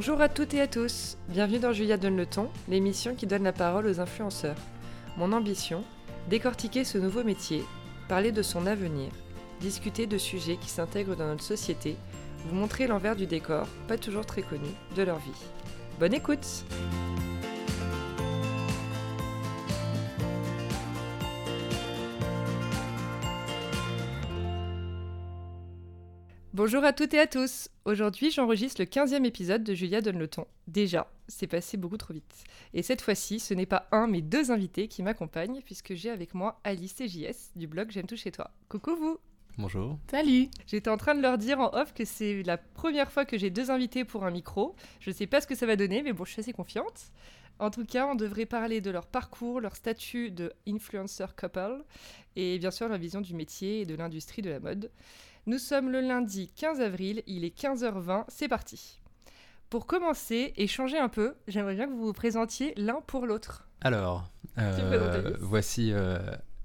Bonjour à toutes et à tous, bienvenue dans Julia Donne le ton, l'émission qui donne la parole aux influenceurs. Mon ambition, décortiquer ce nouveau métier, parler de son avenir, discuter de sujets qui s'intègrent dans notre société, vous montrer l'envers du décor, pas toujours très connu, de leur vie. Bonne écoute Bonjour à toutes et à tous. Aujourd'hui, j'enregistre le 15e épisode de Julia donne le ton. Déjà, c'est passé beaucoup trop vite. Et cette fois-ci, ce n'est pas un, mais deux invités qui m'accompagnent, puisque j'ai avec moi Alice et JS du blog J'aime tout chez toi. Coucou vous Bonjour. Salut J'étais en train de leur dire en off que c'est la première fois que j'ai deux invités pour un micro. Je ne sais pas ce que ça va donner, mais bon, je suis assez confiante. En tout cas, on devrait parler de leur parcours, leur statut de influencer couple, et bien sûr leur vision du métier et de l'industrie de la mode. Nous sommes le lundi 15 avril, il est 15h20, c'est parti. Pour commencer et changer un peu, j'aimerais bien que vous vous présentiez l'un pour l'autre. Alors, euh, voici euh,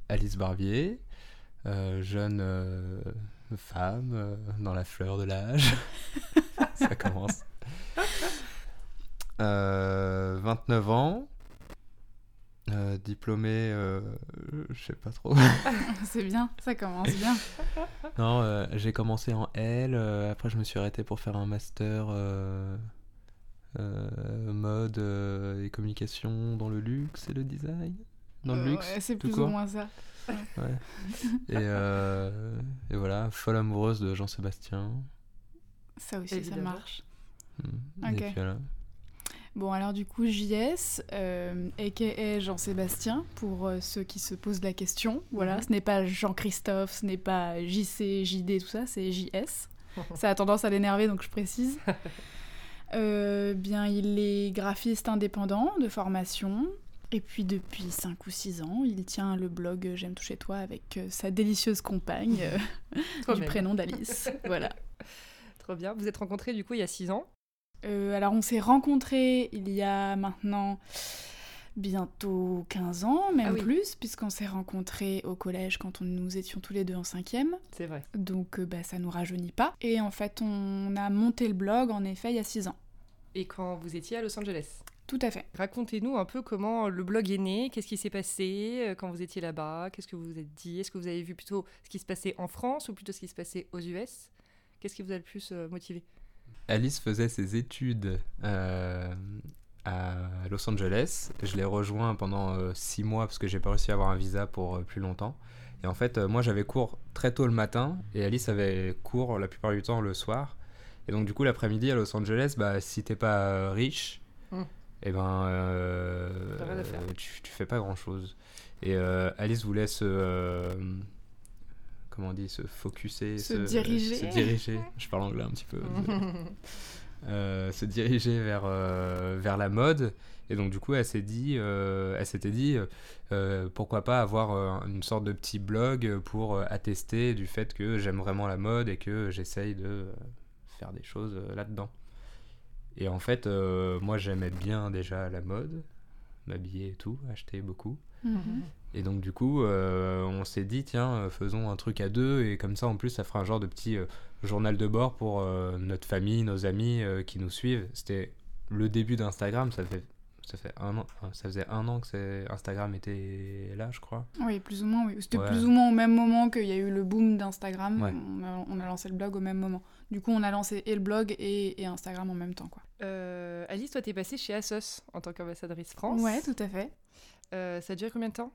Alice Barbier, euh, jeune femme dans la fleur de l'âge. Ça commence. 29 ans, euh, diplômé, euh, je sais pas trop. c'est bien, ça commence bien. non, euh, j'ai commencé en L, après je me suis arrêté pour faire un master mode et communication dans le luxe et le design. Dans le luxe, c'est plus ou moins ça. Ouais. et, et, voilà, folle amoureuse de Jean-Sébastien. Ça aussi, ça marche. Hmm. Et puis voilà. Bon, alors du coup, JS, euh, a.k.a. Jean-Sébastien, pour euh, ceux qui se posent la question. Voilà, mhm. ce n'est pas Jean-Christophe, ce n'est pas JC, JD, tout ça, c'est JS. ça a tendance à l'énerver, donc je précise. Euh, bien, il est graphiste indépendant de formation. Et puis depuis 5 ou 6 ans, il tient le blog J'aime toucher toi avec euh, sa délicieuse compagne du prénom d'Alice. voilà. Trop bien. Vous êtes rencontrés du coup il y a 6 ans euh, alors on s'est rencontrés il y a maintenant bientôt 15 ans, même ah plus, puisqu'on s'est rencontrés au collège quand on, nous étions tous les deux en cinquième. C'est vrai. Donc euh, bah, ça nous rajeunit pas. Et en fait, on a monté le blog, en effet, il y a 6 ans. Et quand vous étiez à Los Angeles tout à fait. Racontez-nous un peu comment le blog est né, qu'est-ce qui s'est passé euh, quand vous étiez là-bas, qu'est-ce que vous vous êtes dit, est-ce que vous avez vu plutôt ce qui se passait en France ou plutôt ce qui se passait aux US Qu'est-ce qui vous a le plus motivé? Alice faisait ses études euh, à Los Angeles. Je l'ai rejoint pendant euh, six mois parce que j'ai pas réussi à avoir un visa pour euh, plus longtemps. Et en fait, moi j'avais cours très tôt le matin et Alice avait cours la plupart du temps le soir. Et donc du coup l'après-midi à Los Angeles, bah, si t'es pas riche, hmm. et eh ben tu, tu, fais pas grand-chose. Et Alice voulait se comment on dit, se focuser, se, diriger. Se diriger. Je parle anglais un petit peu. euh, se diriger vers, euh, vers la mode. Et donc, du coup, elle s'est dit, euh, elle s'était dit, pourquoi pas avoir une sorte de petit blog pour attester du fait que j'aime vraiment la mode et que j'essaye de faire des choses là-dedans. Et en fait, moi, j'aimais bien déjà la mode, m'habiller et tout, acheter beaucoup. Mhm. Et donc du coup, euh, on s'est dit, tiens, euh, faisons un truc à deux, et comme ça, en plus, ça fera un genre de petit euh, journal de bord pour notre famille, nos amis qui nous suivent. C'était le début d'Instagram, ça fait, ça, fait un an, ça faisait un an que Instagram était là, je crois. Oui, plus ou moins, oui. C'était plus ou moins au même moment qu'il y a eu le boom d'Instagram. On, a, lancé le blog au même moment. Du coup, on a lancé et le blog et, et Instagram en même temps, quoi. Alice, toi, t'es passée chez Asos en tant qu'ambassadrice France. Ouais, tout à fait. ça a duré combien de temps?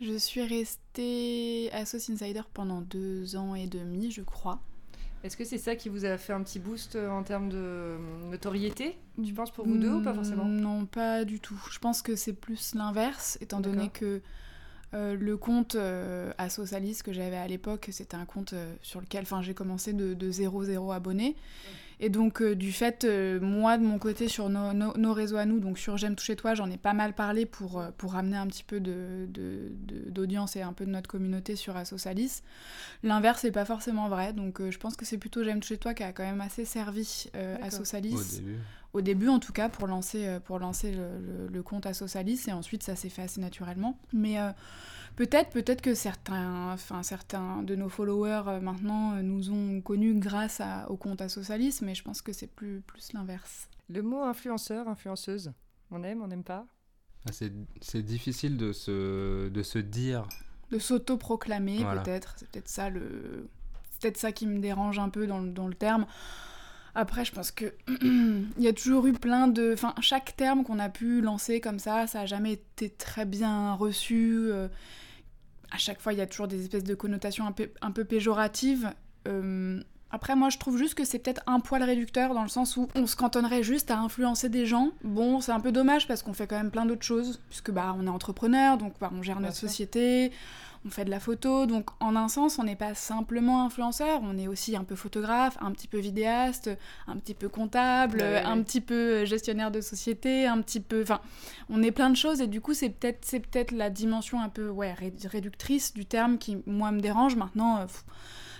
Je suis restée à Sauce Insider pendant deux ans et demi, je crois. Est-ce que c'est ça qui vous a fait un petit boost euh, en termes de euh, notoriété, tu penses, pour vous deux ou pas forcément? Non, pas du tout. Je pense que c'est plus l'inverse, étant donné que euh, le compte euh, Alice que j'avais à l'époque, c'était un compte sur lequel j'ai commencé de, de 0-0 abonnés. Et donc, euh, du fait, euh, moi, de mon côté, sur nos, réseaux à nous, donc sur J'aime toucher toi, j'en ai pas mal parlé pour, euh, pour ramener un petit peu d'audience de, et un peu de notre communauté sur Assosalis. L'inverse n'est pas forcément vrai, donc je pense que c'est plutôt J'aime toucher toi qui a quand même assez servi Assosalis. Au début. Au début, en tout cas, pour lancer, pour lancer le, le, compte Assosalis, et ensuite, ça s'est fait assez naturellement. Mais Peut-être, peut-être que certains, enfin, certains de nos followers euh, maintenant euh, nous ont connus grâce au compte à Socialisme, mais je pense que c'est plus, plus l'inverse. Le mot influenceur, influenceuse, on aime, on n'aime pas? Ah, C'est c'est difficile de se, de se dire. De s'auto-proclamer, Voilà. peut-être. C'est peut-être ça le. C'est peut-être ça qui me dérange un peu dans le, dans le terme. Après, je pense que il y a toujours eu plein de. Enfin, chaque terme qu'on a pu lancer comme ça, ça a jamais été très bien reçu. euh, à chaque fois, il y a toujours des espèces de connotations un peu, un peu péjoratives. Euh, après, moi, je trouve juste que c'est peut-être un poil réducteur dans le sens où on se cantonnerait juste à influencer des gens. Bon, c'est un peu dommage parce qu'on fait quand même plein d'autres choses, puisque bah, on est entrepreneur, donc bah, on gère Bien notre sûr. société, on fait de la photo, donc en un sens, on n'est pas simplement influenceur, on est aussi un peu photographe, un petit peu vidéaste, un petit peu comptable, Bah un petit peu gestionnaire de société, un petit peu. Enfin, on est plein de choses et du coup, c'est peut-être c'est peut-être la dimension un peu ouais, ré- réductrice du terme qui, moi, me dérange. Maintenant, euh,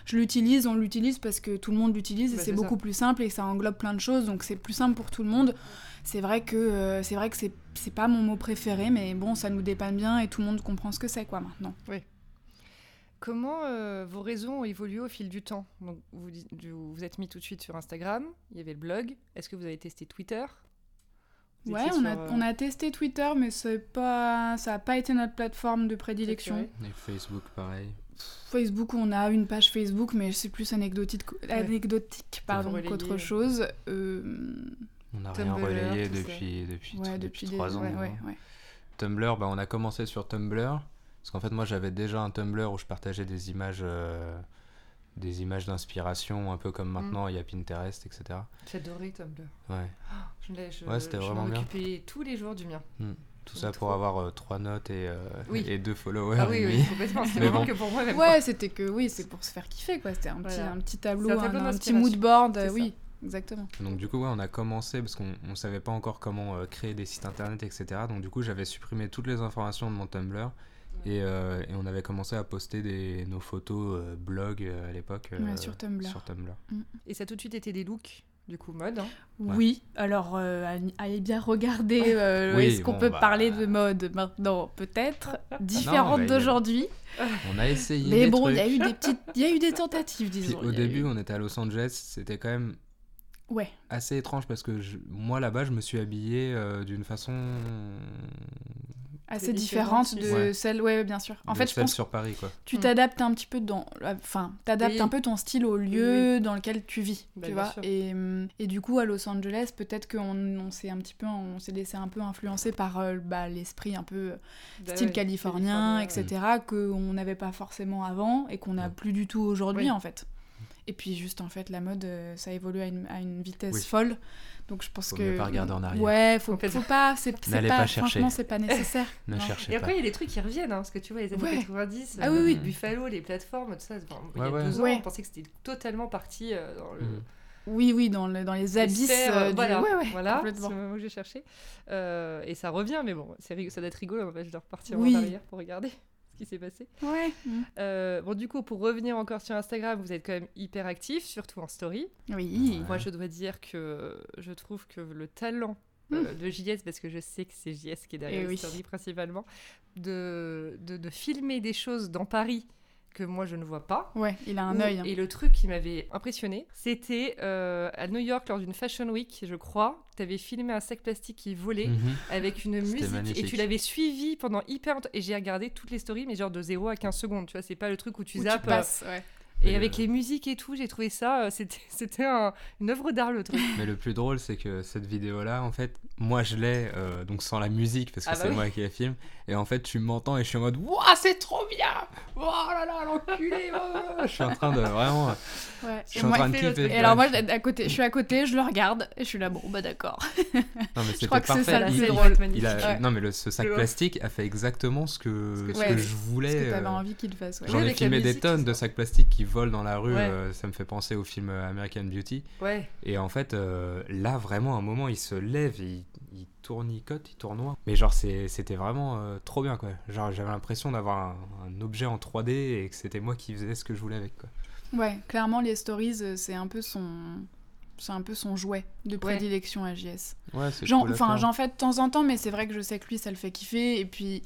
je l'utilise, on l'utilise parce que tout le monde l'utilise et Bah, c'est c'est beaucoup ça. plus simple et ça englobe plein de choses, donc c'est plus simple pour tout le monde. C'est vrai que euh, c'est vrai que c'est c'est pas mon mot préféré, mais bon, ça nous dépanne bien et tout le monde comprend ce que c'est, quoi, maintenant. Comment euh, vos réseaux ont évolué au fil du temps? Donc, vous, vous êtes mis tout de suite sur Instagram, il y avait le blog. Est-ce que vous avez testé Twitter? Vous Ouais, on sur, a, euh, on a testé Twitter, mais c'est pas, ça n'a pas été notre plateforme de prédilection. Et Facebook, pareil. Facebook, on a une page Facebook, mais c'est plus anecdotique, anecdotique pardon, qu'autre chose. Euh, On n'a rien Tumblr, relayé tout depuis, depuis, ouais, tout- depuis, des... 3 ans. ouais, hein. ouais, ouais. Tumblr, bah, on a commencé sur Tumblr. Parce qu'en fait, moi, j'avais déjà un Tumblr où je partageais des images, euh, des images d'inspiration, un peu Mm. comme maintenant, il y a Pinterest, etc. J'adorais Tumblr. Ouais. Je, l'ai- je, Ouais, c'était vraiment m'en bien. tous les jours du mien. Tout J'aime ça trop. pour avoir euh, trois notes et, euh, Oui. et deux followers. ah oui, oui, complètement. C'était vraiment bon. que pour moi même. Ouais, c'était que oui, c'est pour se faire kiffer quoi. C'était un petit, un petit tableau, un un, tableau un petit mood board. Ça. Exactement. Donc du coup, ouais, on a commencé parce qu'on ne savait pas encore comment euh, créer des sites internet, etc. Donc du coup, j'avais supprimé toutes les informations de mon Tumblr. Et, euh, et on avait commencé à poster des, nos photos euh, blog à l'époque euh, Ouais, sur Tumblr. sur Tumblr. Et ça a tout de suite été des looks, du coup, mode. hein? Ouais. Oui, alors euh, allez- bien regarder. euh, Oui, Est-ce qu'on bon, peut bah. parler de mode maintenant? Peut-être différente d'aujourd'hui. On a essayé. Mais des bon, il y a eu des petites, il y a eu des tentatives, Puis disons. au début, eu- on était à Los Angeles, c'était quand même Ouais. assez étrange parce que je- moi là-bas, je me suis habillé euh, d'une façon assez différente différent, de celle, ouais, bien sûr. En de fait, je pense sur Paris, quoi. tu Mm. t'adaptes un petit peu dans, enfin, t'adaptes Oui. un peu ton style au lieu dans lequel tu vis, Bah, tu vois. Et, hum, et du coup, à Los Angeles, peut-être qu'on on s'est un petit peu, on s'est laissé un peu influencer par euh, bah, l'esprit un peu Bah style ouais, californien, californien, etc., qu'on n'avait pas forcément avant et qu'on n'a plus du tout aujourd'hui, Oui. en fait. Et puis juste en fait la mode euh, ça évolue à une, à une vitesse Oui. folle donc je pense Faut que mieux pas regarder en arrière. ouais faut, Complètement. faut pas c'est N'allez pas, pas chercher. franchement c'est pas nécessaire Ne Non. cherchez Et pas. après, il y a des trucs qui reviennent, hein, parce que tu vois, les années Ouais. 90, Ah euh, oui, oui. Buffalo, les plateformes, tout ça, enfin, il y a Ouais, ouais. deux ans, Ouais. on pensait que c'était totalement parti euh, dans le... Mhm. oui oui dans, le- dans les abysses euh, euh, du- voilà, ouais, ouais, voilà c'est complètement. le mot que j'ai cherché. Euh, et ça revient, mais bon, ça doit être rigolo, en fait, je dois repartir Oui. en arrière pour regarder qui s'est passé. ouais. Euh, bon, du coup, pour revenir encore sur Instagram, vous êtes quand même hyper actif, surtout en story. oui Ouais. Moi, je dois dire que je trouve que le talent euh, de JS, parce que je sais que c'est JS qui est derrière. Eh les oui. stories principalement, de, de, de filmer des choses dans Paris que moi je ne vois pas. ouais il a un œil hein. Et le truc qui m'avait impressionné, c'était euh, à New York lors d'une Fashion Week, je crois. Tu avais filmé un sac plastique qui volait Mhm. avec une musique et tu l'avais suivi pendant hyper longtemps. Et j'ai regardé toutes les stories, mais genre de 0 à 15 secondes. Tu vois, c'est pas le truc où tu Où zappes. euh, passes ouais. Et Et avec le- les musiques et tout, j'ai trouvé ça, euh, c'était c'était un- une œuvre d'art le truc. Mais le plus drôle, c'est que cette vidéo-là, en fait, moi je l'ai euh, donc sans la musique parce que Ah bah c'est oui. moi qui la filme. Et en fait, tu m'entends et je suis en mode Wouah, c'est trop bien Oh là là, l'enculé. Je suis en train de vraiment. ouais. Je Et suis en moi- train de kiffer. et alors moi je- à côté je suis à côté je le regarde et je suis là bon bah d'accord Non, mais je c'était crois que c'est parfait. ça Il- plus scène drôle. magnifique. il a- Ouais. Non, mais le, ce sac Je plastique a fait exactement ce que, Ce que ce que voulais. je ce voulais. que t'avais euh, envie qu'il fasse ouais. J'en ai filmé des tonnes de sacs plastiques qui volent dans la rue. Ouais. euh, ça me fait penser au film euh, American Beauty. Ouais, Et en fait, euh, là, vraiment, à un moment, il se lève, il, il tournicote, il tournoie. Mais genre, c'était vraiment euh, trop bien, quoi. Genre, j'avais l'impression d'avoir un, un objet en 3D et que c'était moi qui faisais ce que je voulais avec, quoi. Ouais, clairement les stories c'est un peu son c'est un peu son jouet de prédilection à JS. Ouais, c'est J'en cool enfin j'en fais de temps en temps mais c'est vrai que je sais que lui ça le fait kiffer et puis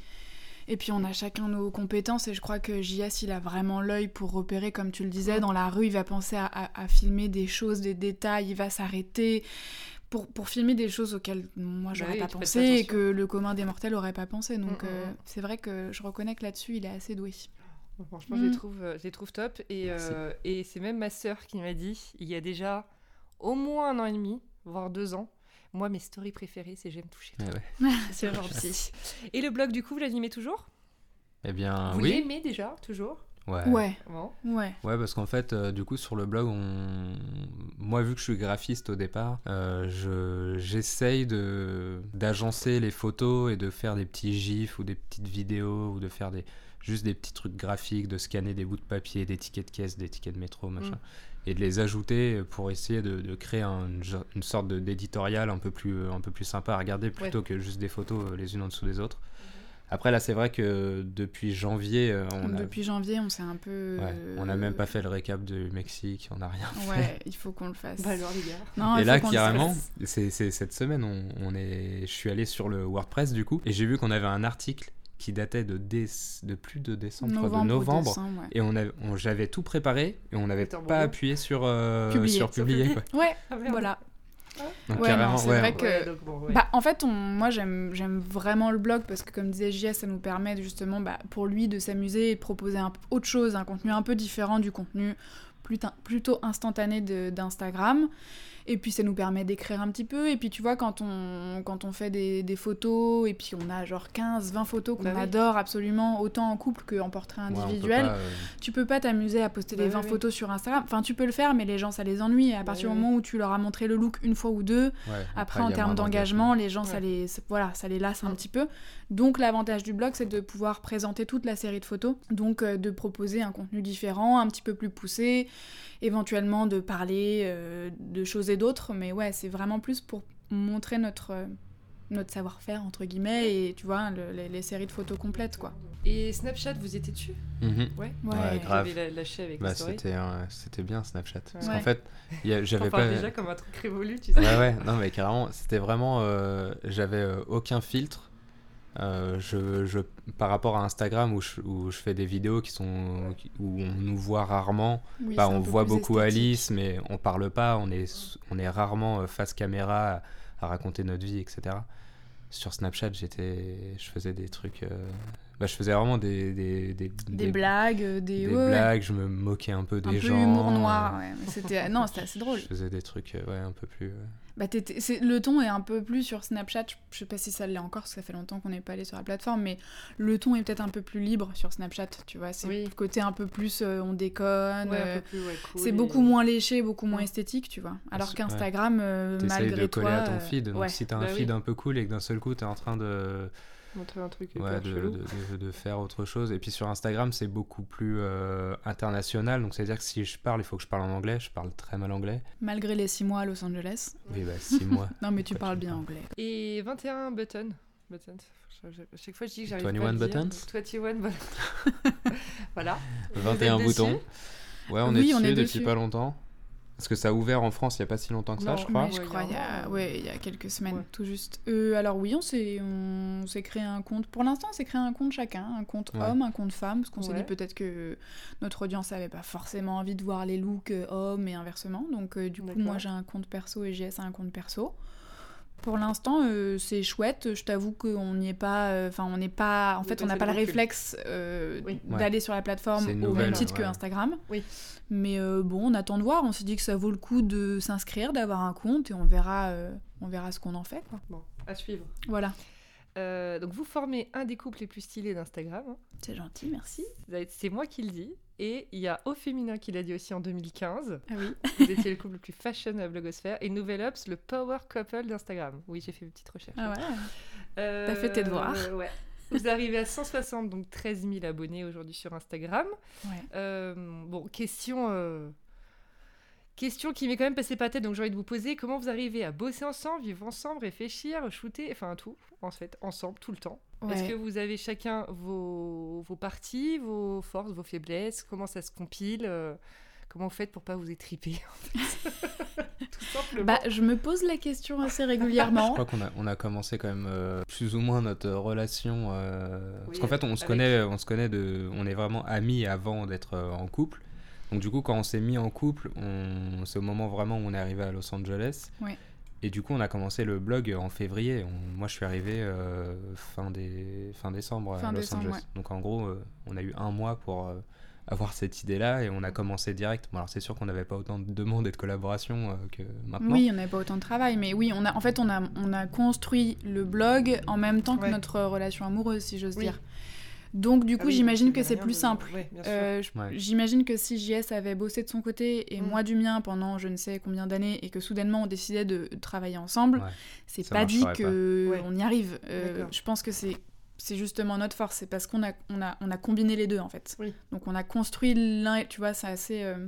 Et puis on a chacun nos compétences et je crois que JS il a vraiment l'œil pour repérer, comme tu le disais, dans la rue il va penser à, à filmer des choses, des détails, il va s'arrêter pour, pour, filmer des choses auxquelles moi j'aurais bah pas pensé et que le commun des mortels aurait pas pensé. Donc mm, mm, euh, mm. c'est vrai que je reconnais que là-dessus il est assez doué. Franchement, je, les trouve, euh, je les trouve top. Et, euh, et c'est même ma sœur qui m'a dit, il y a déjà au moins un an et demi, voire deux ans, moi, mes stories préférées, c'est j'aime toucher. Ouais. c'est gentil. Et le blog, du coup, vous l'animez toujours? Eh bien, vous oui. Vous l'aimez déjà, toujours? Ouais. Ouais. ouais. Ouais, parce qu'en fait, euh, du coup, sur le blog, on... moi, vu que je suis graphiste au départ, euh, je... j'essaye de... d'agencer les photos et de faire des petits gifs ou des petites vidéos ou de faire des... juste des petits trucs graphiques, de scanner des bouts de papier, des tickets de caisse, des tickets de métro, machin. Mm et de les ajouter pour essayer de, créer une sorte d'éditorial un, peu plus, un peu plus sympa à regarder plutôt que juste des photos euh, les unes en dessous des autres. Mhm. Après, là, c'est vrai que depuis janvier. Euh, on depuis janvier, on s'est un peu. on n'a même pas fait le récap du Mexique, on n'a rien ouais, il faut qu'on le fasse. Bah alors, les gars. Non, et là, carrément, c'est cette semaine, on, on, est... je suis allé sur le WordPress du coup, et j'ai vu qu'on avait un article qui datait de, de plus de décembre, novembre, de novembre. Et on, on j'avais tout préparé et on n'avait pas appuyé sur, euh, publier. sur publier. Quoi. Ouais, ah, voilà. Donc, ouais, c'est vrai que. bah, en fait, on, moi, j'aime vraiment le blog parce que, comme disait JS, ça nous permet justement, bah, pour lui, de s'amuser et de proposer un, autre chose, un contenu un peu différent du contenu plutôt instantané d'Instagram. Et puis ça nous permet d'écrire un petit peu. Et puis tu vois, quand on, quand on fait des, des photos, et puis on a genre 15, 20 photos qu'on bah adore absolument, autant en couple qu'en portrait individuel, euh, tu peux pas t'amuser à poster les 20 bah photos sur Instagram. Enfin, tu peux le faire, mais les gens, ça les ennuie. Et à partir du moment où tu leur as montré le look une fois ou deux, après, en termes d'engagement, les gens, ça, les, voilà, ça les lasse un petit peu. Donc l'avantage du blog, c'est de pouvoir présenter toute la série de photos. Donc euh, de proposer un contenu différent, un petit peu plus poussé éventuellement de parler euh, de choses et d'autres, mais ouais, c'est vraiment plus pour montrer notre, euh, notre savoir-faire, entre guillemets, et tu vois, les, séries de photos complètes, quoi. Et Snapchat, vous étiez dessus? Mhm. Ouais, ouais, grave. lâché avec bah, c'était, c'était bien Snapchat. Parce qu'en fait, j'avais pas. déjà comme un truc révolu, tu sais. Ouais, ouais, non, mais carrément, c'était vraiment. Euh, j'avais aucun filtre. Je, je, par rapport à Instagram où je, où je, fais des vidéos qui sont où on nous voit rarement. Bah, on voit beaucoup Alice mais on parle pas on est on est rarement euh, face caméra à, raconter notre vie etc sur Snapchat j'étais je faisais des trucs euh, bah, je faisais vraiment des des, des, des, blagues des, des blagues je me moquais un peu des un gens peu humour noir ouais. c'était non c'était assez drôle. je faisais des trucs ouais un peu plus bah, le ton est un peu plus sur Snapchat, je sais pas si ça l'est encore, parce que ça fait longtemps qu'on n'est pas allé sur la plateforme, mais le ton est peut-être un peu plus libre sur Snapchat, tu vois. C'est le côté un peu plus euh, on déconne, euh, c'est beaucoup moins léché, beaucoup moins esthétique, tu vois. Alors qu'Instagram, euh, malgré de coller à ton feed, donc si t'as un bah feed un peu cool et que d'un seul coup t'es en train de montrer un truc ouais, de, de, faire autre chose. Et puis sur Instagram, c'est beaucoup plus euh, international. Donc, c'est-à-dire que si je parle, il faut que je parle en anglais. Je parle très mal anglais. Malgré les 6 mois à Los Angeles. Oui, bah 6 mois. non, mais tu parles bien anglais. Et 21 buttons. buttons. Chaque fois, je dis que j'arrive pas à 21 buttons? 21 buttons. voilà. 21 boutons. Ouais, on est dessus depuis pas longtemps. Parce que ça a ouvert en France il n'y a pas si longtemps que ça, je crois. Oui, je crois, il y a, ouais, il y a quelques semaines, tout juste. Euh, alors oui, on s'est, on s'est créé un compte. Pour l'instant, on s'est créé un compte chacun, un compte homme, un compte femme, parce qu'on s'est dit peut-être que notre audience n'avait pas forcément envie de voir les looks euh, hommes et inversement. Donc euh, du coup, moi j'ai un compte perso et JS a un compte perso. Pour l'instant, euh, c'est chouette. Je t'avoue qu'on n'y est pas. Euh, enfin, on n'est pas. En fait, on n'a pas le réflexe euh, d'aller sur la plateforme au même titre que Instagram. Oui. Mais bon, on attend de voir. On s'est dit que ça vaut le coup de s'inscrire, d'avoir un compte, et on verra, on verra ce qu'on en fait. Quoi. Bon, à suivre. Voilà. donc, vous formez un des couples les plus stylés d'Instagram. Hein. C'est gentil, merci. C'est moi qui le dis. Et il y a Au Féminin qui l'a dit aussi en 2015. Ah oui. Vous étiez le couple le plus fashion de la blogosphère. Et Nouvel Ops, le power couple d'Instagram. Oui, j'ai fait une petite recherche. Ah ouais. Euh, T'as fait tes devoirs. ouais. Vous arrivez à 160, donc 13 000 abonnés aujourd'hui sur Instagram. Ouais. Euh, bon, question. Euh, question qui m'est quand même passée par la tête, donc j'ai envie de vous poser comment vous arrivez à bosser ensemble, vivre ensemble, réfléchir, shooter, enfin tout, en fait, ensemble, tout le temps? Est-ce que vous avez chacun vos, vos, parties, vos forces, vos faiblesses? Comment ça se compile? Comment vous faites pour pas vous étriper en fait? Tout simplement. Bah, je me pose la question assez régulièrement. Je crois qu'on a, on a commencé quand même euh, plus ou moins notre relation. euh, parce Oui, qu'en fait, on se connaît, on se connaît de, on est vraiment amis avant d'être euh, en couple. Donc du coup, quand on s'est mis en couple, on, c'est au moment vraiment où on est arrivé à Los Angeles. Ouais. Et du coup, on a commencé le blog en février. On- moi, je suis arrivé euh, fin, des, fin décembre Fin à Los décembre, Angeles. ouais. Donc en gros, euh, on a eu un mois pour euh, avoir cette idée-là et on a commencé direct. Bon, alors c'est sûr qu'on n'avait pas autant de demandes et de collaborations euh, que maintenant. Oui, on n'avait pas autant de travail, mais oui, on a, en fait, on a, on a construit le blog en même temps que Ouais. notre relation amoureuse, si j'ose Oui. dire. Donc, du Ah coup, oui, j'imagine que c'est plus de- simple. Ouais. Euh, Ouais. J'imagine que si JS avait bossé de son côté et Mm. moi du mien pendant je ne sais combien d'années et que soudainement on décidait de travailler ensemble, Ouais. c'est pas dit que on y arrive. Euh, je pense que c'est c'est justement notre force, c'est parce qu'on a, on a, on a combiné les deux en fait. Oui. Donc on a construit l'un, tu vois, c'est assez. euh,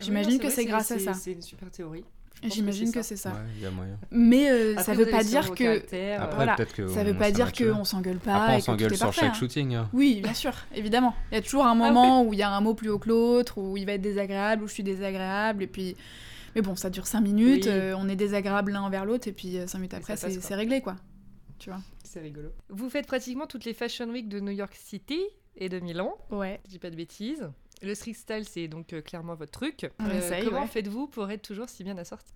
J'imagine que c'est grâce à ça. C'est une super théorie. J'imagine que c'est ça. Ouais, il y a moyen. Mais euh, Après, ça veut pas dire que Après, euh, voilà. peut-être que ça veut pas dire qu'on s'engueule pas Après, on s'engueule sur parfait, chaque hein. shooting. hein. Oui, bien sûr, évidemment. Il y a toujours un moment où il y a un mot plus haut que l'autre, où il va être désagréable, où je suis désagréable, et puis. Mais bon, ça dure 5 minutes, Oui. euh, on est désagréable l'un envers l'autre, et puis 5 minutes Et après, c'est réglé, quoi. Tu vois C'est rigolo. Vous faites pratiquement toutes les Fashion Week de New York City et de Milan. Ouais. Je dis pas de bêtises. Le street style, c'est donc euh, clairement votre truc. Euh, On essaye, comment ouais. faites-vous pour être toujours si bien assorti?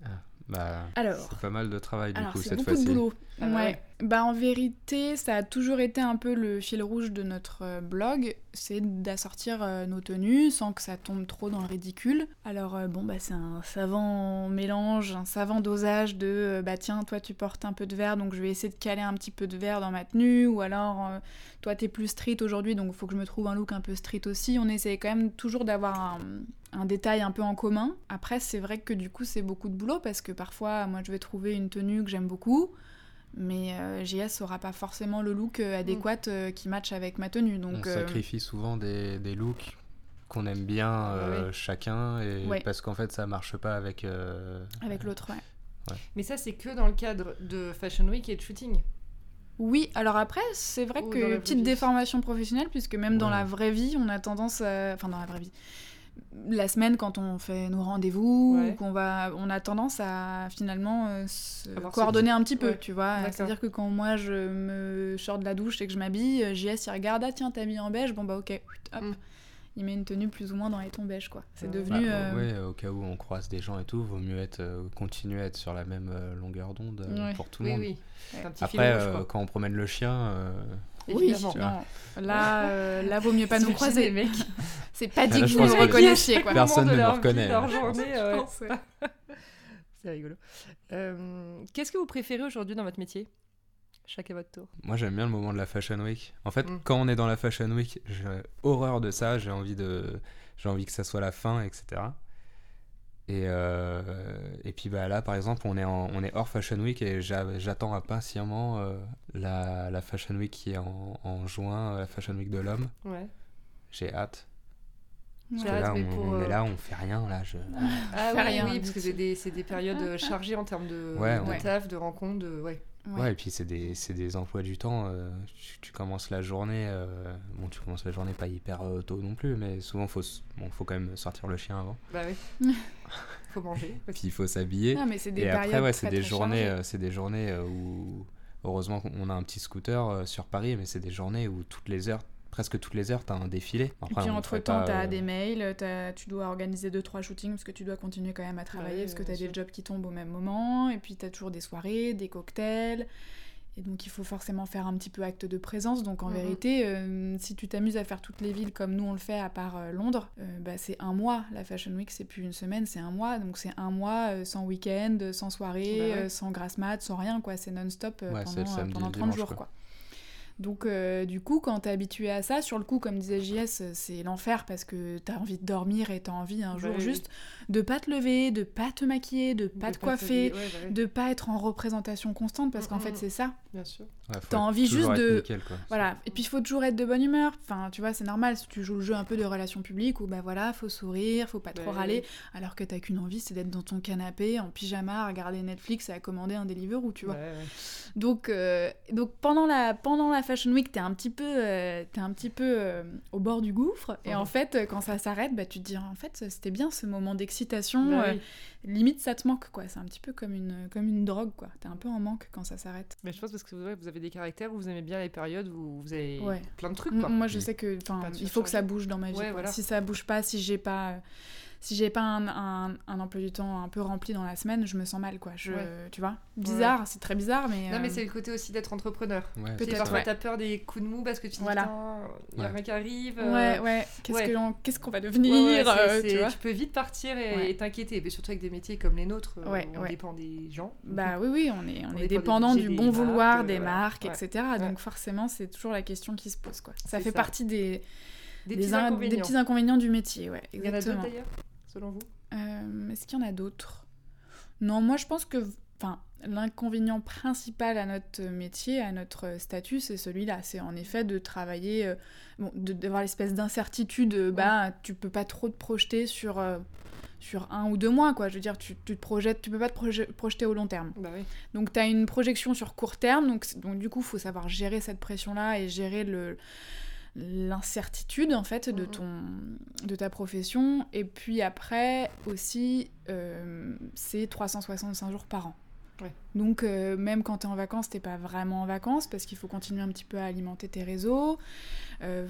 Bah, Alors. c'est pas mal de travail du Alors, coup c'est cette beaucoup de fois-ci. boulot. Ah bah ouais. Bah, en vérité, ça a toujours été un peu le fil rouge de notre euh, blog, c'est d'assortir euh, nos tenues sans que ça tombe trop dans le ridicule. Alors, euh, bon, bah, c'est un savant mélange, un savant dosage de bah, tiens, toi, tu portes un peu de vert, donc je vais essayer de caler un petit peu de vert dans ma tenue, ou alors, toi, t'es plus street aujourd'hui, donc faut que je me trouve un look un peu street aussi. On essaie quand même toujours d'avoir un détail un peu en commun. Après, c'est vrai que du coup, c'est beaucoup de boulot parce que parfois, moi, je vais trouver une tenue que j'aime beaucoup, mais euh, JS aura pas forcément le look euh, adéquat euh, qui matche avec ma tenue. Donc, on euh, sacrifie souvent des, des looks qu'on aime bien euh, Ouais. chacun et Ouais. parce qu'en fait ça marche pas avec euh, avec l'autre, ouais. Mais ça, c'est que dans le cadre de Fashion Week et de shooting. Oui, alors après, c'est vrai Ou que petite déformation professionnelle, puisque même dans la vraie vie, on a tendance à... Enfin, dans la vraie vie. La semaine, quand on fait nos rendez-vous, Ouais. ou qu'on va, on a tendance à finalement euh, se Avoir coordonner un petit peu, Ouais. tu vois. D'accord. C'est-à-dire que quand moi je me sors de la douche et que je m'habille, euh, JS il regarde, ah tiens, t'as mis en beige, bon bah ok, hop. Mm. Il met une tenue plus ou moins dans les tons beige, quoi. C'est Ouais. devenu. Bah, euh, ouais, au cas où on croise des gens et tout, vaut mieux être euh, continuer à être sur la même euh, longueur d'onde euh, Ouais. pour tout le Oui, monde. oui. C'est un petit Après, euh, quand on promène le chien, euh, Oui, non. Là, euh, là, vaut mieux pas nous croiser. les mecs C'est pas Là, dit que je vous nous reconnaissiez, quoi. Personne ne vie, reconnaît, leur journée, ouais. C'est rigolo. Euh, Qu'est-ce que vous préférez aujourd'hui dans votre métier? Chacun votre tour. moi j'aime bien le moment de la Fashion Week. En fait, Mm. quand on est dans la Fashion Week, j'ai horreur de ça, j'ai envie de j'ai envie que ça soit la fin, etc. Et, euh, et puis bah là, par exemple, on est, en- on est hors Fashion Week et j'a- j'attends impatiemment euh, la, la Fashion Week qui est en, en juin, la Fashion Week de l'homme. Ouais. J'ai hâte. Parce que hâte, là, mais on, pour, on euh, est là, on fait rien. Là, je... Ah Fais oui, rien, oui, parce que c'est des, périodes euh, chargées en termes de, Ouais, de ouais. taf, de rencontres, de... Ouais. Ouais. et puis c'est des, des emplois du temps. euh, tu, tu commences la journée. euh, bon, tu commences la journée pas hyper euh, tôt non plus, mais souvent, faut, bon, faut quand même sortir le chien avant. Bah oui. Faut manger. Puis il faut s'habiller. Non, mais c'est des Et après, ouais, c'est des journées, c'est des journées où heureusement qu'on a un petit scooter sur Paris, mais c'est des journées où toutes les heures, presque toutes les heures, t'as un défilé. Et puis on le entre ferait temps, pas, t'as euh, des mails, t'as- tu dois organiser deux trois shootings parce que tu dois continuer quand même à travailler Ouais, parce que t'as des sûr. jobs qui tombent au même moment. Et puis t'as toujours des soirées, des cocktails. Et donc il faut forcément faire un petit peu acte de présence. Donc en Mhm. vérité, euh, si tu t'amuses à faire toutes les villes comme nous on le fait à part euh, Londres, euh, bah, c'est un mois. La Fashion Week c'est plus une semaine, c'est un mois. Donc c'est un mois euh, sans week-end, sans soirée, Bah ouais. euh, sans grasse mat, sans rien quoi. C'est non-stop euh, Ouais, pendant, euh, pendant le 30 dimanche, jours quoi. quoi. Donc euh, du coup, quand t'es habitué à ça, sur le coup, comme disait JS, c'est l'enfer parce que t'as envie de dormir et t'as envie un Bah jour oui, juste de pas te lever, de pas te maquiller, de pas De te coiffer, ouais, bah oui, de pas être en représentation constante parce Mm, qu'en mm, fait mm. c'est ça. Bien sûr. Ouais, t'as envie juste de- nickel, quoi. Voilà. Et puis il faut toujours être de bonne humeur. Enfin, tu vois, c'est normal si tu joues le jeu un peu de relations publiques où bah voilà, faut sourire, faut pas trop Ouais, râler, ouais. alors que t'as qu'une envie, c'est d'être dans ton canapé en pyjama, à regarder Netflix et à commander un Deliveroo, tu vois. Ouais, ouais. Donc, euh, donc pendant, la, pendant la Fashion Week, t'es un petit peu, euh, t'es un petit peu euh, au bord du gouffre. Et en fait, quand ça s'arrête, bah, tu te dis, en fait, c'était bien ce moment d'excitation. Bah euh, oui. Limite, ça te manque, quoi. C'est un petit peu comme une, comme une drogue, quoi. T'es un peu en manque quand ça s'arrête. Mais je pense parce que ouais, vous avez des caractères où vous aimez bien les périodes où vous avez Ouais. plein de trucs. Quoi. Moi, je sais que, il faut que ça bouge dans ma vie. Ouais, quoi. voilà. Si ça bouge pas, si j'ai pas, si j'ai pas un, un, un emploi du temps un peu rempli dans la semaine, je me sens mal, quoi. Je, Ouais. tu vois, bizarre, c'est très bizarre, mais. Non, mais euh, c'est le côté aussi d'être entrepreneur. Ouais, Peut-être, parfois ouais. t'as peur des coups de mou parce que tu te dis Voilà. il y a rien qui arrive. Ouais, euh, ouais. Qu'est-ce ouais. qu'est-ce qu'on va ouais, devenir, ouais, c'est- euh, tu vois? peux vite partir et t'inquiéter. Mais surtout avec des métiers comme les nôtres, on ouais. dépend des gens. Bah oui, oui, on est, on On est dépendant du bon vouloir des marques, etc. Donc forcément, c'est toujours la question qui se pose, quoi. Ça fait partie des, des, des, petits in- inconvénients. des petits inconvénients du métier, ouais. Il y en a d'autres Exactement. d'ailleurs, selon vous? Euh, Est-ce qu'il y en a d'autres? Non, moi je pense que enfin, l'inconvénient principal à notre métier, à notre statut, c'est celui-là. C'est en effet de travailler, euh, bon, d'avoir l'espèce d'incertitude, euh, bah tu peux pas trop te projeter sur, euh, sur un ou deux mois, quoi. Je veux dire, tu, tu te projettes, tu peux pas te proje- projeter au long terme. Bah oui. Donc tu as une projection sur court terme, donc, donc du coup, il faut savoir gérer cette pression-là et gérer le l'incertitude en fait de Mhm. ton de ta profession et puis après aussi euh, c'est 365 jours par an Ouais. donc euh, même quand tu es en vacances t'es pas vraiment en vacances parce qu'il faut continuer un petit peu à alimenter tes réseaux euh,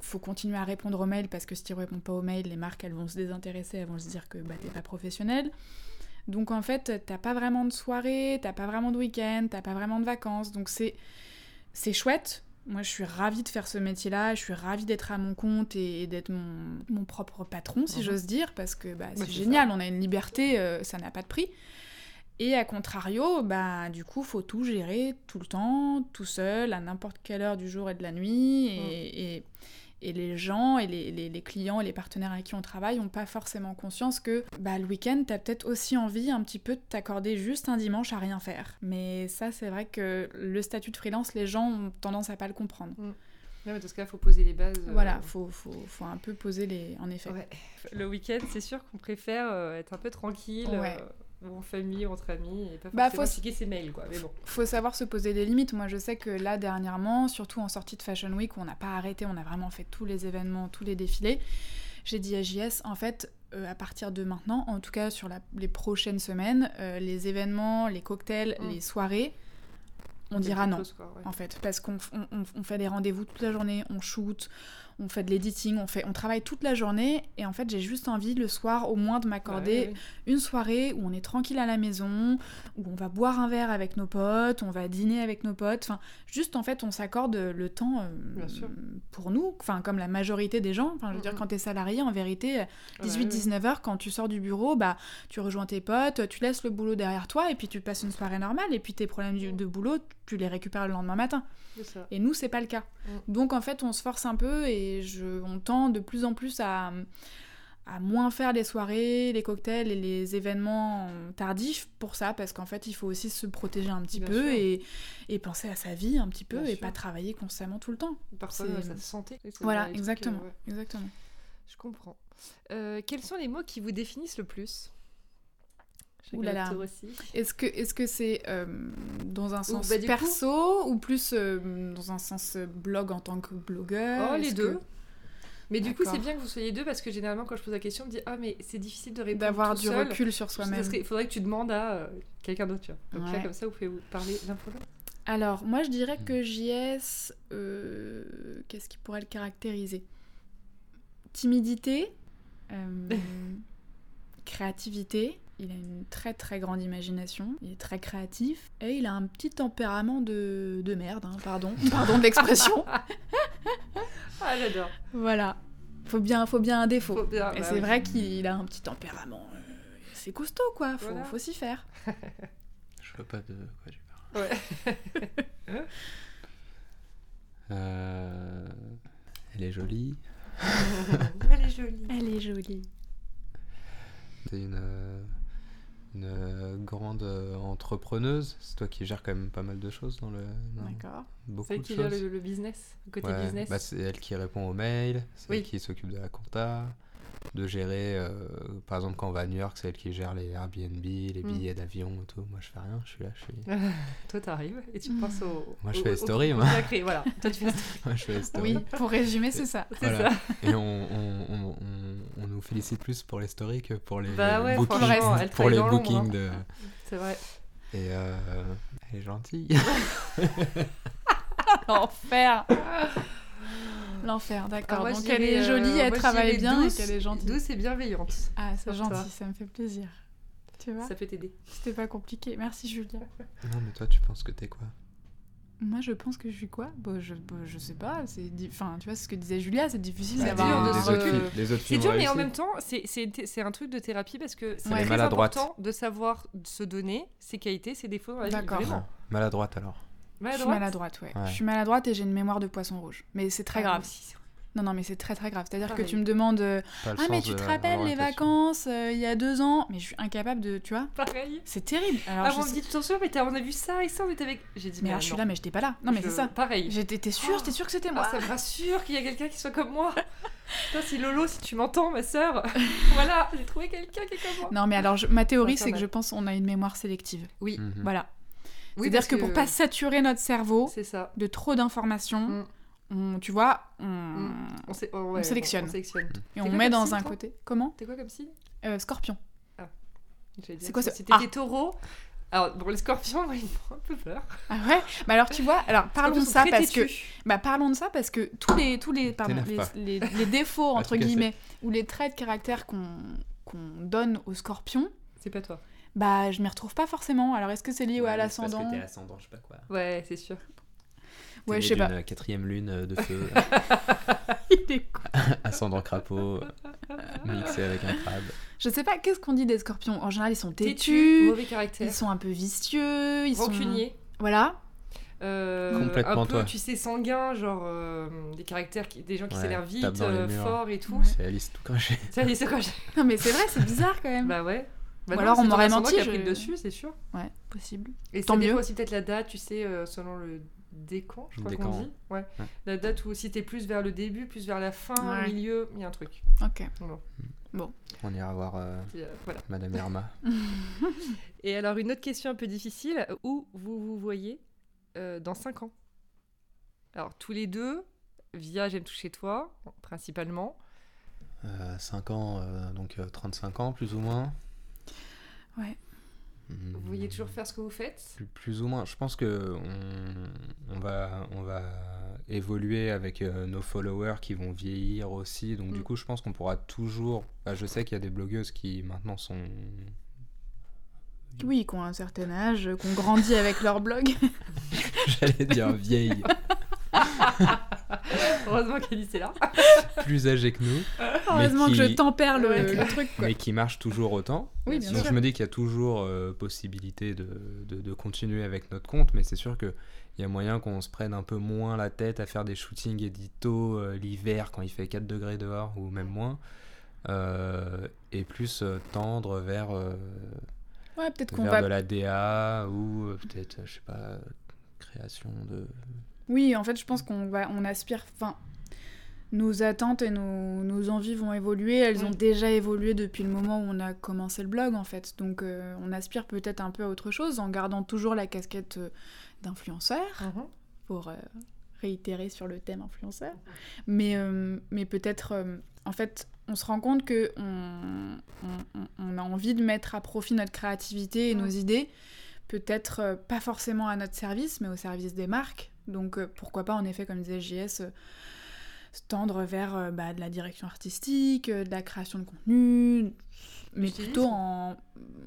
faut continuer à répondre aux mails parce que si tu réponds pas aux mails les marques elles vont se désintéresser elles vont se dire que bah, t'es pas professionnel donc en fait, t'as pas vraiment de soirée, t'as pas vraiment de week-end, t'as pas vraiment de vacances. Donc c'est c'est chouette. Moi, je suis ravie de faire ce métier-là. Je suis ravie d'être à mon compte et, et d'être mon, mon propre patron, si Mhm. j'ose dire, parce que bah, c'est c'est génial. On a une liberté, euh, ça n'a pas de prix. Et à contrario, bah du coup, faut tout gérer tout le temps, tout seul, à n'importe quelle heure du jour et de la nuit. Et, et, et les gens et les, les- les clients et les partenaires avec qui on travaille n'ont pas forcément conscience que bah, le week-end, t'as peut-être aussi envie un petit peu de t'accorder juste un dimanche à rien faire. Mais ça, c'est vrai que le statut de freelance, les gens ont tendance à pas le comprendre. Non, mais dans ce cas, il faut poser les bases. euh, Voilà, faut, faut, faut un peu poser les... En effet. Ouais. Le week-end, c'est sûr qu'on préfère euh, être un peu tranquille, Ouais. euh, en famille, entre amis, et pas Bah, forcément faut- checker ses mails, quoi. Mais bon. faut savoir se poser des limites. Moi, je sais que là, dernièrement, surtout en sortie de Fashion Week, où on n'a pas arrêté, on a vraiment fait tous les événements, tous les défilés, j'ai dit à JS, en fait, euh, à partir de maintenant, en tout cas sur la- les prochaines semaines, euh, les événements, les cocktails, Mm. les soirées, on dira non. chose, quoi, ouais. En fait, parce qu'on on- on fait des rendez-vous toute la journée, on shoot, on fait de l'editing, on, fait, on travaille toute la journée, et en fait, j'ai juste envie le soir au moins de m'accorder ouais, une soirée où on est tranquille à la maison, où on va boire un verre avec nos potes, on va dîner avec nos potes. Enfin, juste en fait, on s'accorde le temps euh, pour nous, enfin, comme la majorité des gens. Enfin, je veux dire, quand t'es salarié, en vérité, Ouais, 18-19 heures, quand tu sors du bureau, bah, tu rejoins tes potes, tu laisses le boulot derrière toi, et puis tu passes une soirée normale, et puis tes problèmes du- de boulot, tu les récupères le lendemain matin. Et nous, c'est pas le cas. Mm. Donc en fait, on se force un peu et je, on tend de plus en plus à, à moins faire les soirées, les cocktails et les événements tardifs pour ça, parce qu'en fait, il faut aussi se protéger un petit Bien peu et, et penser à sa vie un petit peu Bien et sûr. pas travailler constamment tout le temps. Parfois, sentait. C'est Voilà, trucs, exactement. euh, ouais. exactement. Je comprends. Euh, quels sont les mots qui vous définissent le plus? Ouh là votre là. tour aussi. Est-ce que est-ce que c'est euh, dans un sens bah, coup- perso ou plus euh, dans un sens euh, blog en tant que blogueur? Oh, les deux. que- Mais du coup, c'est bien que vous soyez deux parce que généralement, quand je pose la question, on me dit Ah, mais c'est difficile de répondre. D'avoir du seul. recul sur soi-même. Il faudrait que tu demandes à euh, quelqu'un d'autre, tu vois. Donc là, Ouais. comme ça, vous pouvez vous parler l'un pour l'autre. Alors, moi, je dirais que JS, euh, qu'est-ce qui pourrait le caractériser? Timidité, euh, créativité. Il a une très très grande imagination, il est très créatif et il a un petit tempérament de, de merde, hein, pardon, pardon de l'expression. Ah, j'adore. voilà, faut bien, faut bien un défaut. Faut bien, et bah c'est oui. vrai qu'il a un petit tempérament, euh, c'est costaud quoi, faut, Voilà. faut s'y faire. Je vois pas de quoi tu parles. Ouais. Euh, Elle est jolie. Elle est jolie. Elle est jolie. C'est une, euh, une euh, grande euh, entrepreneuse. C'est toi qui gères quand même pas mal de choses dans le. dans D'accord. Beaucoup C'est elle de qui choses. gère le, le business, le côté Ouais, business. bah, c'est elle qui répond aux mails, c'est Oui. elle qui s'occupe de la compta. De gérer. euh, par exemple, quand on va à New York, c'est elle qui gère les Airbnb, les Mm. billets d'avion et tout. Moi, je fais rien, je suis là, je suis. Toi, t'arrives et tu penses au. Moi, je fais les stories, moi. Voilà, toi, tu fais. Moi, je fais les stories. Oui, pour résumer, c'est ça. C'est Voilà. ça. Et on, on, on, on, nous félicite plus pour les stories que pour les Bah ouais, bookings, elle pour les bookings hein. de. C'est vrai. Et euh, elle est gentille. L'enfer. L'enfer, Ah, d'accord. moi, Donc elle est jolie, euh, elle moi, je travaille bien douce, et qu'elle est gentille. Douce et bienveillante. Ah, c'est toi. gentil, ça me fait plaisir. Tu vois, Ça peut t'aider. c'était pas compliqué. Merci Julia. non, mais toi, tu penses que t'es quoi? Moi, je pense que je suis quoi? Bah, je, bah, je sais pas. C'est, di- enfin, tu vois, ce que disait Julia, c'est difficile C'est d'avoir un de les, se- autres filles, les autres C'est dur, mais en même temps, c'est- c'est c'est un truc de thérapie parce que c'est Ouais. très Maladroite. important de savoir se donner ses qualités, ses défauts dans la vie. D'accord. Maladroite alors. Je suis Maladroite. maladroite, ouais. Ouais. Je suis maladroite et j'ai une mémoire de poisson rouge. Mais c'est très Ah, grave. aussi. Non, non, mais c'est très très grave. C'est-à-dire que tu me demandes euh, Ah, mais tu te rappelles les vacances euh, il y a deux ans? Mais je suis incapable de. Tu vois Pareil. C'est terrible. Alors, Ah, je on me dit, tu t'en mais t'as- on a vu ça et ça, on était avec. J'ai dit, Mais mais alors, je suis là, mais j'étais pas là. Non, mais Je- c'est ça. Pareil. J'étais t'es sûre, t'es sûre que c'était moi? Ah, ça me rassure qu'il y a quelqu'un qui soit comme moi. Toi, si Lolo, si tu m'entends, ma sœur, voilà, j'ai trouvé quelqu'un qui est comme moi. Non, mais alors, je- ma théorie, c'est que je pense qu'on a une mémoire sélective. Oui, Mhm. Voilà. Oui, C'est-à-dire parce que pour pas saturer notre cerveau ça. de trop d'informations, Mm. on- tu vois, on, Mm. On, sé- oh, ouais, sélectionne. On, sélectionne. et on met dans un côté. Comment T'es quoi comme signe Euh, Scorpion. Dire, C'est quoi si ce- t'étais Ah. taureau. Alors, bon, les scorpions, ils me font un peu peur. Ah ouais? Bah alors, tu vois, alors parlons de ça parce que. Bah parlons de ça parce que tous les, tous les, pardon, les, pas. les- les défauts, entre guillemets, ou les traits de caractère qu'on qu'on donne aux scorpions, C'est pas toi. Bah je m'y retrouve pas forcément. Alors est-ce que c'est lié Ouais, à l'ascendant Parce que t'es ascendant, je sais pas quoi. Ouais, c'est sûr. Ouais, je sais pas. quatrième lune euh, de feu, Il est con. ascendant crapaud, mixé avec un crabe. Je sais pas, qu'est-ce qu'on dit des scorpions? En général, ils sont Têtu, têtus, mauvais caractère, ils sont un peu vicieux, ils rancunier. sont... Voilà. Euh, Complètement un peu, toi. tu sais, sanguin, genre euh, des caractères, qui, des gens qui Ouais, s'énervent vite, dans les euh, fort et tout. Ouais. C'est Alice tout craché. C'est quoi j'ai- Non mais c'est vrai, c'est bizarre quand même. Bah ouais. Bah Ou non, alors, on m'aurait menti, qui a je- pris le dessus, c'est sûr. Ouais, possible. Et Tant mieux. aussi peut-être la date, tu sais, euh, selon le décan, je crois Décan, qu'on dit. Ouais. Ouais. La date où si t'es plus vers le début, plus vers la fin, Ouais. milieu, il y a un truc. Ok. Bon, On ira voir euh, euh, voilà. Madame Irma. Et alors, une autre question un peu difficile. Où vous vous voyez euh, dans 5 ans? Alors, tous les deux, via J'aime toucher toi, principalement. Euh, 5 ans, euh, donc euh, 35 ans plus ou moins. Ouais. Hmm, Vous voyez toujours faire ce que vous faites? Plus, plus ou moins. Je pense que on, on va, on va évoluer avec euh, nos followers qui vont vieillir aussi. Donc Mm. du coup, je pense qu'on pourra toujours. bah, je sais qu'il y a des blogueuses qui maintenant sont. Oui, qui ont un certain âge, qui ont grandi avec leur blog. J'allais dire vieilles, Heureusement qu'Alice est là. plus âgées que nous, Heureusement que je tempère le, Ouais. le truc. Quoi. mais qui marchent toujours autant. Oui, bien Donc sûr. je me dis qu'il y a toujours euh, possibilité de, de- de continuer avec notre compte, mais c'est sûr qu'il y a moyen qu'on se prenne un peu moins la tête à faire des shootings édito euh, l'hiver quand il fait 4 degrés dehors ou même moins, euh, et plus euh, tendre vers, euh, Ouais, peut-être qu'on vers va de la DA ou euh, peut-être, je sais pas, création de... Oui, en fait, je pense qu'on va, on aspire. Enfin, nos attentes et nos, nos envies vont évoluer. Elles ont déjà évolué depuis le moment où on a commencé le blog, en fait. Donc, euh, on aspire peut-être un peu à autre chose en gardant toujours la casquette euh, d'influenceur pour euh, réitérer sur le thème influenceur. Mais, euh, mais peut-être, en fait, on se rend compte que on, on- a envie de mettre à profit notre créativité et nos idées, peut-être pas forcément à notre service, mais au service des marques. Donc euh, pourquoi pas, en effet, comme disait JS, euh, se tendre vers euh, bah, de la direction artistique, euh, de la création de contenu, mais stylisme plutôt en,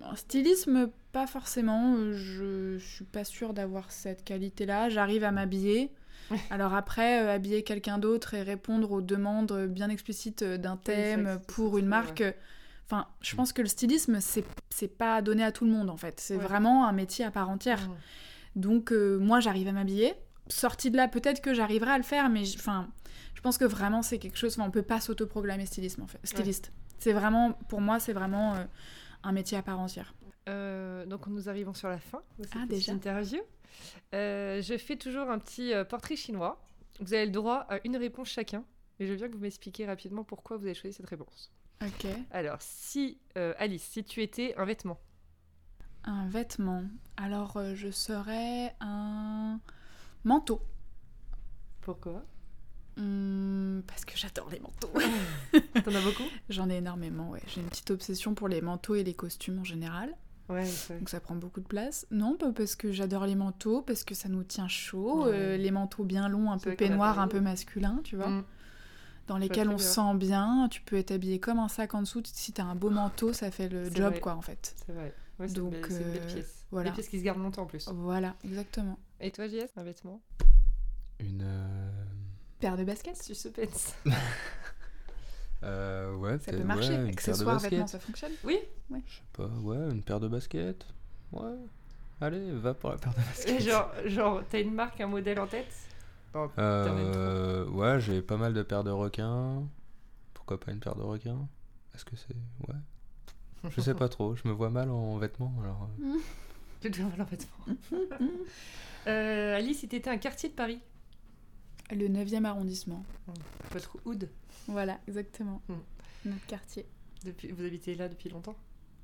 en stylisme, pas forcément. euh, Je suis pas sûre d'avoir cette qualité-là. J'arrive à m'habiller. Ouais. Alors après, euh, habiller quelqu'un d'autre et répondre aux demandes bien explicites d'un thème pour une marque. Enfin, je pense que le stylisme, c'est c'est pas donné à tout le monde en fait. C'est Ouais. vraiment un métier à part entière. Mhm. Donc euh, moi j'arrive à m'habiller. Sortie de là, peut-être que j'arriverai à le faire, mais enfin, je pense que vraiment c'est quelque chose. On peut pas s'autoproclamer stylisme en fait. Styliste. C'est vraiment, pour moi, c'est vraiment euh, un métier à part entière. Euh, donc nous arrivons sur la fin de cette Ah, déjà interview. Euh, je fais toujours un petit portrait chinois. Vous avez le droit à une réponse chacun. Et je veux bien que vous m'expliquiez rapidement pourquoi vous avez choisi cette réponse. Ok. Alors, si, Alice, si tu étais un vêtement, Un vêtement. Alors, je serais un manteau. pourquoi? Hum, parce que j'adore les manteaux. T'en as beaucoup? J'en ai énormément, ouais. J'ai une petite obsession pour les manteaux et les costumes en général. Ouais. Donc ça prend beaucoup de place. Non, pas parce que j'adore les manteaux, parce que ça nous tient chaud. Ouais. euh, les manteaux bien longs, un peu parlé. un peu masculins, tu vois. Mm. Dans lesquels on se sent bien. Tu peux être habillé comme un sac en dessous. Si t'as un beau manteau, ça fait le job, vrai. quoi, en fait. C'est vrai. Ouais, Donc, une, belle- c'est une belle pièce. voilà. Des pièces qui se gardent longtemps en plus. Voilà, exactement. Et toi, JS, un vêtement? Une. euh, Paire de baskets Suspense. euh, ouais, Ça peut marcher. ouais, baskets. vêtements, ça fonctionne? Oui Je sais pas, ouais, une paire de baskets. Ouais. Allez, va pour la paire de baskets. genre, genre t'as une marque, un modèle en tête? Euh, ouais, j'ai pas mal de paires de requins. Pourquoi pas une paire de requins? Est-ce que c'est. Ouais. Je sais pas trop, je me vois mal en vêtements alors. Tu dois avoir un vêtement. Euh, Alice, si t'étais un quartier de Paris Le 9e arrondissement. Votre hood Voilà, exactement. Mm. Notre quartier. depuis, Vous habitez là depuis longtemps?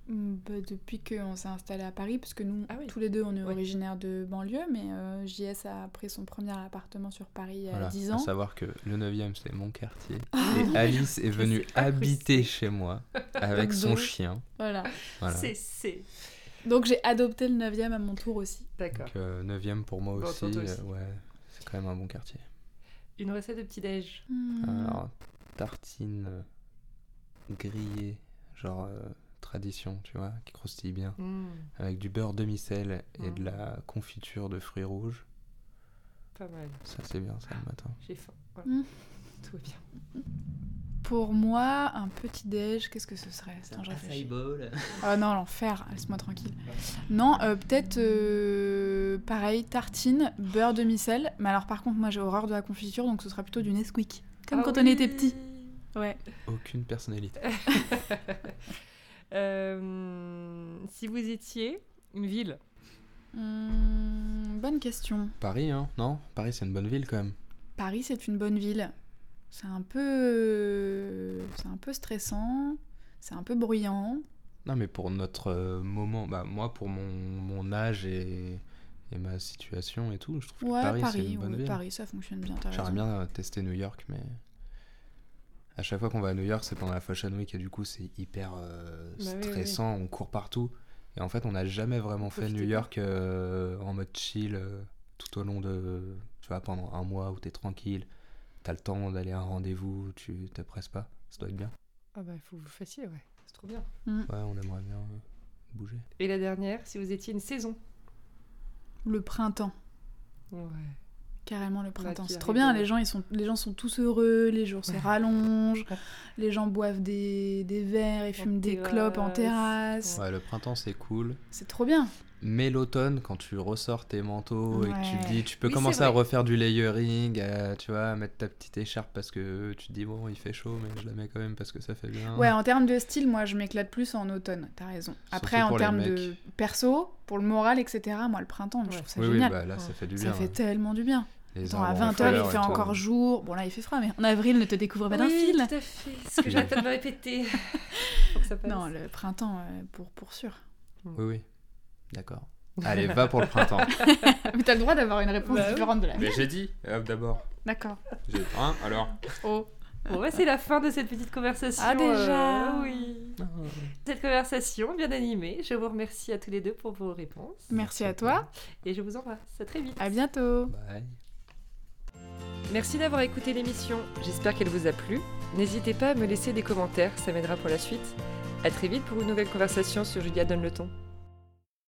Mm, bah, depuis qu'on s'est installé à Paris, parce que nous, Ah oui. tous les deux, on est Ouais. originaires de banlieue, mais euh, JS a pris son premier appartement sur Paris il y a Voilà, 10 à ans. savoir que le 9 c'est mon quartier. et Alice est venue habiter chez moi avec son chien. Voilà. C'est. Donc j'ai adopté le 9e à mon tour aussi. D'accord. Donc, euh, 9 pour moi Bon, aussi. aussi. euh, ouais, c'est quand même un bon quartier. Une recette de petit-déj. Mm. Alors, tartine euh, grillée, genre euh, tradition, tu vois, qui croustille bien. Mm, Avec du beurre demi-sel et de Mm. la confiture de fruits rouges. pas mal. Ça, c'est bien, ça, le matin. J'ai faim. Voilà. Mm. Tout va bien. Pour moi, un petit déj, qu'est-ce que ce serait Attends, je réfléchis. Ah non, l'enfer, laisse-moi tranquille. Non, euh, peut-être euh, pareil, tartine, beurre demi-sel. Mais alors par contre, moi j'ai horreur de la confiture, donc ce sera plutôt du Nesquik. Comme Ah quand on était petit. Ouais. Aucune personnalité. Euh, si vous étiez une ville, Hum, bonne question. Paris, hein Non Paris, c'est une bonne ville quand même. Paris, c'est une bonne ville. C'est un peu, c'est un peu stressant. C'est un peu bruyant. Non, mais pour notre euh, moment, bah, moi, pour mon, mon âge et, et ma situation et tout, je trouve que Paris, Paris, c'est une bonne ouais, ville. Paris, ça fonctionne bien. J'aimerais bien euh, tester New York, mais à chaque fois qu'on va à New York, c'est pendant la Fashion Week et du coup, c'est hyper euh, Bah oui, oui, oui. stressant. On court partout. Et en fait, on n'a jamais vraiment fait New. York euh, en mode chill euh, tout au long de. Tu vois, pendant un mois où t'es tranquille, t'as le temps d'aller à un rendez-vous, tu te presses pas. Ça doit être bien. ah bah il faut que vous fassiez, ouais. C'est trop bien. Mm. Ouais, on aimerait bien euh, bouger. Et la dernière, si vous étiez une saison. Le printemps. Ouais. Carrément le printemps. qui C'est trop bien, les gens, ils sont, les gens sont tous heureux, les jours se rallongent, les gens boivent des, des verres et fument des clopes en terrasse. Ouais, le printemps, c'est cool. C'est trop bien. Mais l'automne, quand tu ressors tes manteaux et que tu te dis, tu peux Oui, commencer à refaire du layering, à, tu vois, à mettre ta petite écharpe parce que tu te dis, bon, il fait chaud, mais je la mets quand même parce que ça fait bien. Ouais, en termes de style, moi je m'éclate plus en automne, t'as raison. Après, en termes de perso, pour le moral, etc., moi le printemps, je Ouais. trouve ça oui, oui, génial. bah là, ça fait du ça bien. fait ouais. tellement du bien. Attends, à arbres en 20h, il fait encore jour. Bon, là, il fait froid, mais en avril, ne te découvre pas d'un oui, fil. tout à fait. Ce que j'arrête de me répéter. Pour que ça passe. Non, le printemps, euh, pour, pour sûr. Oui, oui. D'accord. Allez, va pour le printemps. mais t'as le droit d'avoir une réponse Bah différente de la mais j'ai dit, hop, d'abord. D'accord. J'ai- Hein, alors Oh. Bon, bah, c'est la fin de cette petite conversation. Ah, déjà euh, Oui. Cette conversation bien animée. Je vous remercie à tous les deux pour vos réponses. Merci à toi. Et je vous embrasse. À très vite. À bientôt. Bye. Merci d'avoir écouté l'émission. J'espère qu'elle vous a plu. N'hésitez pas à me laisser des commentaires, ça m'aidera pour la suite. À très vite pour une nouvelle conversation sur Julia Donne le ton.